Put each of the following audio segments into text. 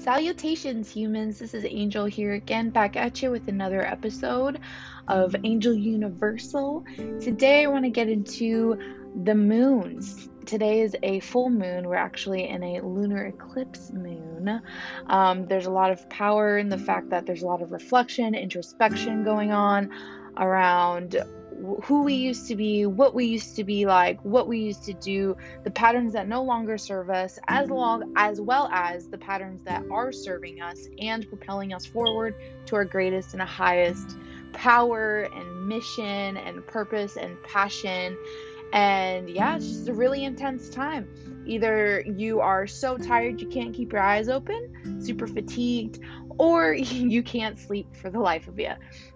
Salutations, humans. This is Angel here again, back at you with another episode of Angel Universal. Today, I want to get into the moons. Today is a full moon. We're actually in a lunar eclipse moon. Um, there's a lot of power in the fact that there's a lot of reflection, introspection going on around who we used to be, what we used to be like, what we used to do, the patterns that no longer serve us, as long as well as the patterns that are serving us and propelling us forward to our greatest and highest power and mission and purpose and passion. And yeah, it's just a really intense time. Either you are so tired you can't keep your eyes open, super fatigued, or you can't sleep for the life of you.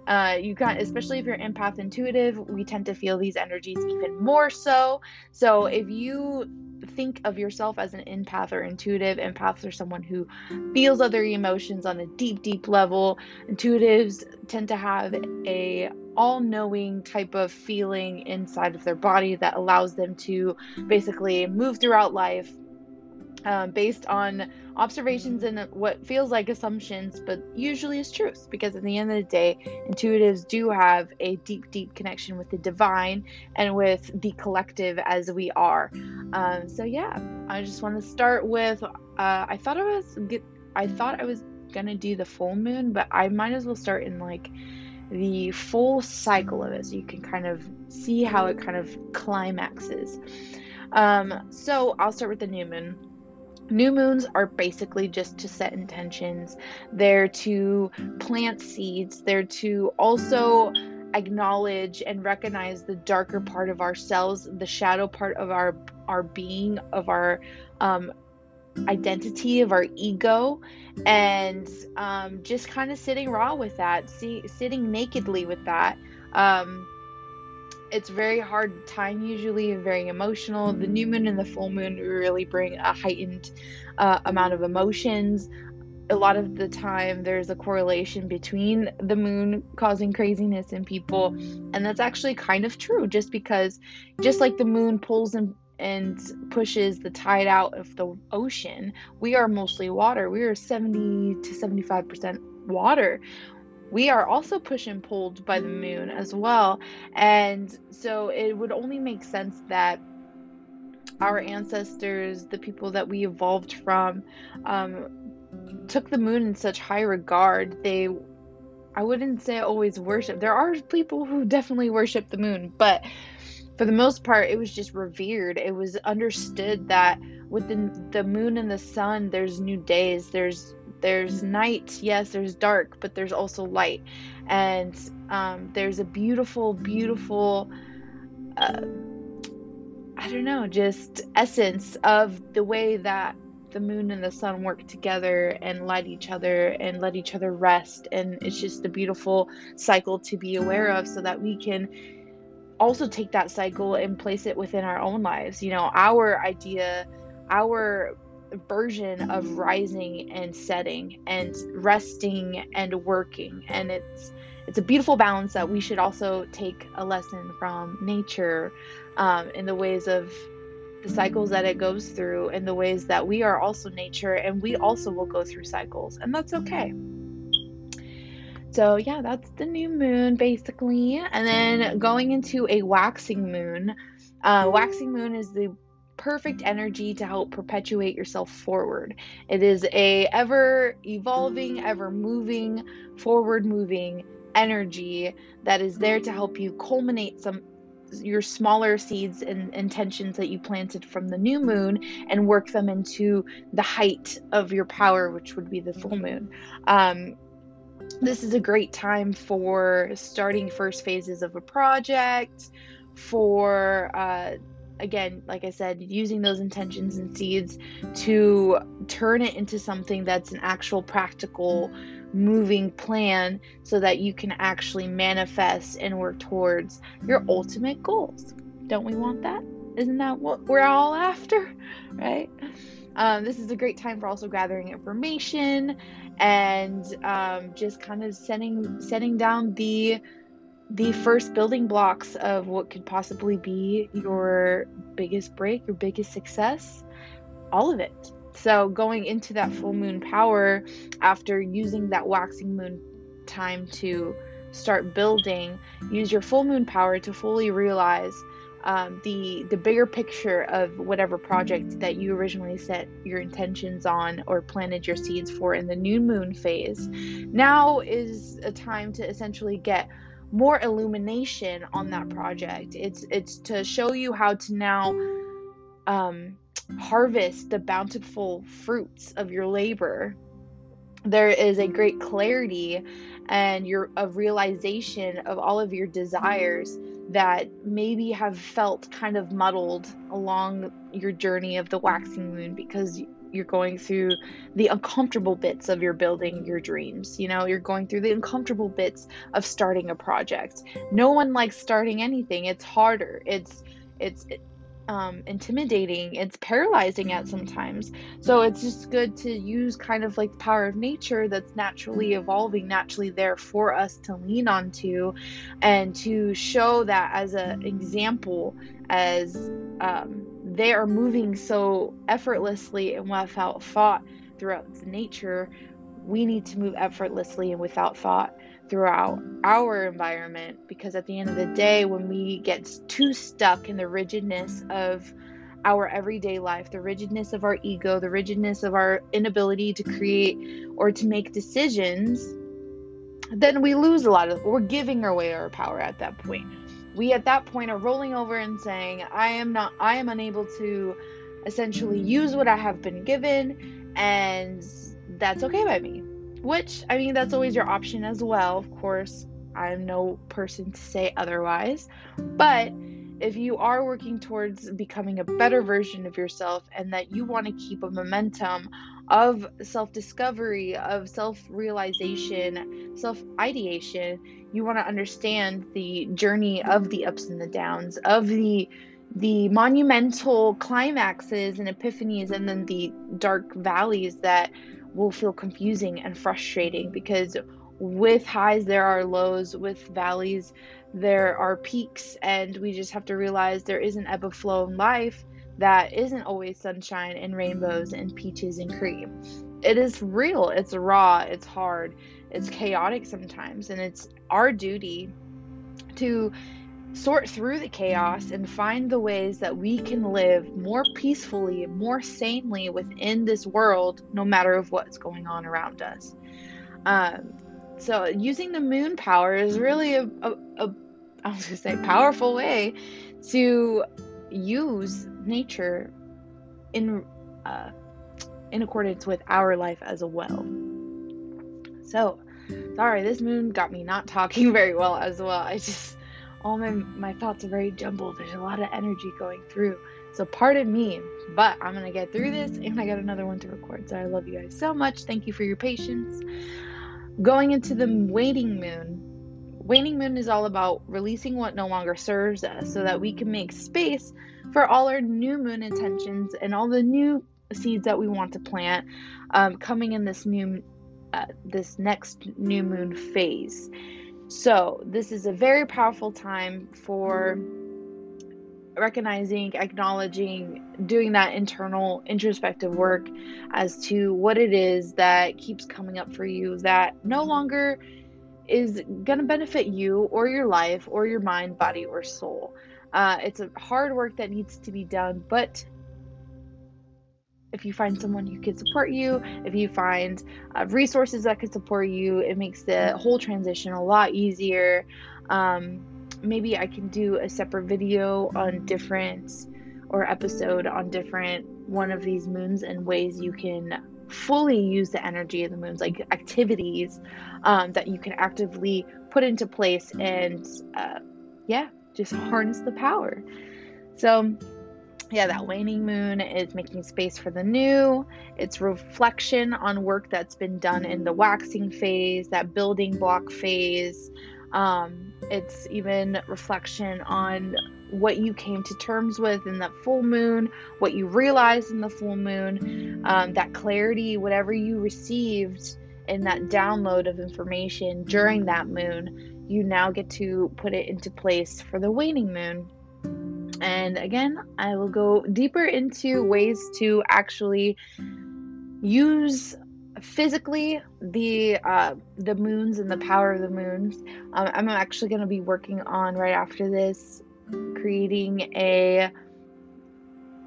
Uh, you can, especially if you're empath intuitive, we tend to feel these energies even more so. So if you think of yourself as an empath or intuitive, empaths are someone who feels other emotions on a deep, deep level. Intuitives tend to have a all-knowing type of feeling inside of their body that allows them to basically move throughout life um, based on observations and what feels like assumptions, but usually is truth. Because at the end of the day, intuitives do have a deep, deep connection with the divine and with the collective as we are. Um, so yeah, I just want to start with. Uh, I thought I was. I thought I was gonna do the full moon, but I might as well start in like the full cycle of it, so you can kind of see how it kind of climaxes. Um, so I'll start with the new moon New moons are basically just to set intentions. They're to plant seeds. They're to also acknowledge and recognize the darker part of ourselves, the shadow part of our our being, of our um, identity, of our ego, and um, just kind of sitting raw with that, see, sitting nakedly with that. Um, it's very hard time usually and very emotional. The new moon and the full moon really bring a heightened uh, amount of emotions. A lot of the time, there's a correlation between the moon causing craziness in people, and that's actually kind of true. Just because, just like the moon pulls and and pushes the tide out of the ocean, we are mostly water. We are 70 to 75 percent water we are also pushed and pulled by the moon as well. And so it would only make sense that our ancestors, the people that we evolved from, um, took the moon in such high regard. They, I wouldn't say always worship. There are people who definitely worship the moon, but for the most part, it was just revered. It was understood that within the moon and the sun, there's new days, there's there's night, yes, there's dark, but there's also light. And um, there's a beautiful, beautiful, uh, I don't know, just essence of the way that the moon and the sun work together and light each other and let each other rest. And it's just a beautiful cycle to be aware of so that we can also take that cycle and place it within our own lives. You know, our idea, our version of rising and setting and resting and working. And it's it's a beautiful balance that we should also take a lesson from nature um, in the ways of the cycles that it goes through and the ways that we are also nature and we also will go through cycles. And that's okay so yeah that's the new moon basically and then going into a waxing moon uh, waxing moon is the perfect energy to help perpetuate yourself forward. It is a ever evolving, ever moving, forward moving energy that is there to help you culminate some your smaller seeds and intentions that you planted from the new moon and work them into the height of your power, which would be the full moon. Um, this is a great time for starting first phases of a project, for uh, again, like I said, using those intentions and seeds to turn it into something that's an actual practical moving plan so that you can actually manifest and work towards your ultimate goals. Don't we want that? Isn't that what we're all after? Right? Um, this is a great time for also gathering information and um, just kind of setting setting down the the first building blocks of what could possibly be your biggest break, your biggest success, all of it. So, going into that full moon power after using that waxing moon time to start building, use your full moon power to fully realize um, the the bigger picture of whatever project that you originally set your intentions on or planted your seeds for in the new moon phase. Now is a time to essentially get more illumination on that project. It's it's to show you how to now um, harvest the bountiful fruits of your labor. There is a great clarity and your a realization of all of your desires that maybe have felt kind of muddled along your journey of the waxing moon because you're going through the uncomfortable bits of your building your dreams. You know, you're going through the uncomfortable bits of starting a project. No one likes starting anything. It's harder. It's it's um, intimidating. It's paralyzing at sometimes. So it's just good to use kind of like the power of nature that's naturally evolving, naturally there for us to lean onto, and to show that as an example, as um, they are moving so effortlessly and without thought throughout the nature. We need to move effortlessly and without thought throughout our environment because at the end of the day, when we get too stuck in the rigidness of our everyday life, the rigidness of our ego, the rigidness of our inability to create or to make decisions, then we lose a lot of we're giving away our power at that point. We at that point are rolling over and saying, I am not I am unable to essentially use what I have been given and that's okay by me which, I mean, that's always your option as well, of course. I'm no person to say otherwise. But if you are working towards becoming a better version of yourself and that you want to keep a momentum of self discovery, of self realization, self ideation, you want to understand the journey of the ups and the downs, of the the monumental climaxes and epiphanies and then the dark valleys that will feel confusing and frustrating because with highs there are lows with valleys there are peaks and we just have to realize there is an ebb and flow in life that isn't always sunshine and rainbows and peaches and cream. It is real. It's raw. It's hard. It's chaotic sometimes and it's our duty to sort through the chaos and find the ways that we can live more peacefully, more sanely within this world, no matter of what's going on around us. Um, so using the moon power is really a, a, a I was gonna say powerful way to use nature in uh, in accordance with our life as well. So sorry, this moon got me not talking very well as well. I just all my my thoughts are very jumbled. There's a lot of energy going through. So pardon me, but I'm gonna get through this and I got another one to record. So I love you guys so much. Thank you for your patience. Going into the waning moon. Waning moon is all about releasing what no longer serves us so that we can make space for all our new moon intentions and all the new seeds that we want to plant um, coming in this new uh, this next new moon phase so, this is a very powerful time for recognizing, acknowledging, doing that internal introspective work as to what it is that keeps coming up for you that no longer is going to benefit you or your life or your mind, body, or soul. Uh, it's a hard work that needs to be done, but if you find someone who can support you, if you find uh, resources that could support you, it makes the whole transition a lot easier. Um, maybe I can do a separate video on different or episode on different one of these moons and ways you can fully use the energy of the moons, like activities um, that you can actively put into place and, uh, yeah, just harness the power. So, yeah, that waning moon is making space for the new. It's reflection on work that's been done in the waxing phase, that building block phase. Um, it's even reflection on what you came to terms with in the full moon, what you realized in the full moon, um, that clarity, whatever you received in that download of information during that moon, you now get to put it into place for the waning moon And again, I will go deeper into ways to actually use physically the uh, the moons and the power of the moons. Um, I'm actually going to be working on right after this creating a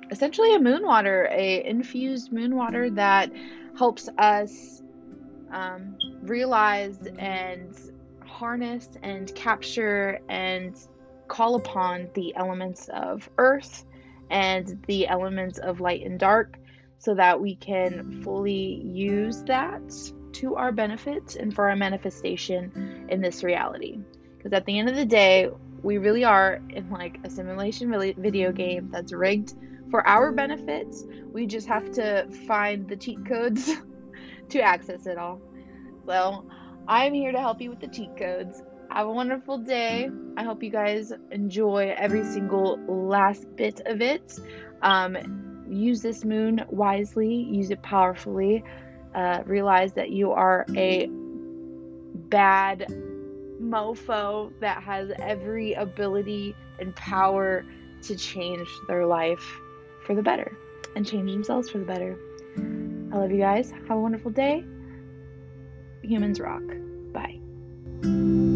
essentially a moon water, a infused moon water that helps us um, realize and harness and capture and call upon the elements of earth and the elements of light and dark so that we can fully use that to our benefit and for our manifestation in this reality. Because at the end of the day, we really are in like a simulation video game that's rigged for our benefits. We just have to find the cheat codes to access it all. So, I'm here to help you with the cheat codes. Have a wonderful day. I hope you guys enjoy every single last bit of it. Um, use this moon wisely, use it powerfully. Uh, realize that you are a bad mofo that has every ability and power to change their life for the better and change themselves for the better. I love you guys. Have a wonderful day. Humans rock. Bye.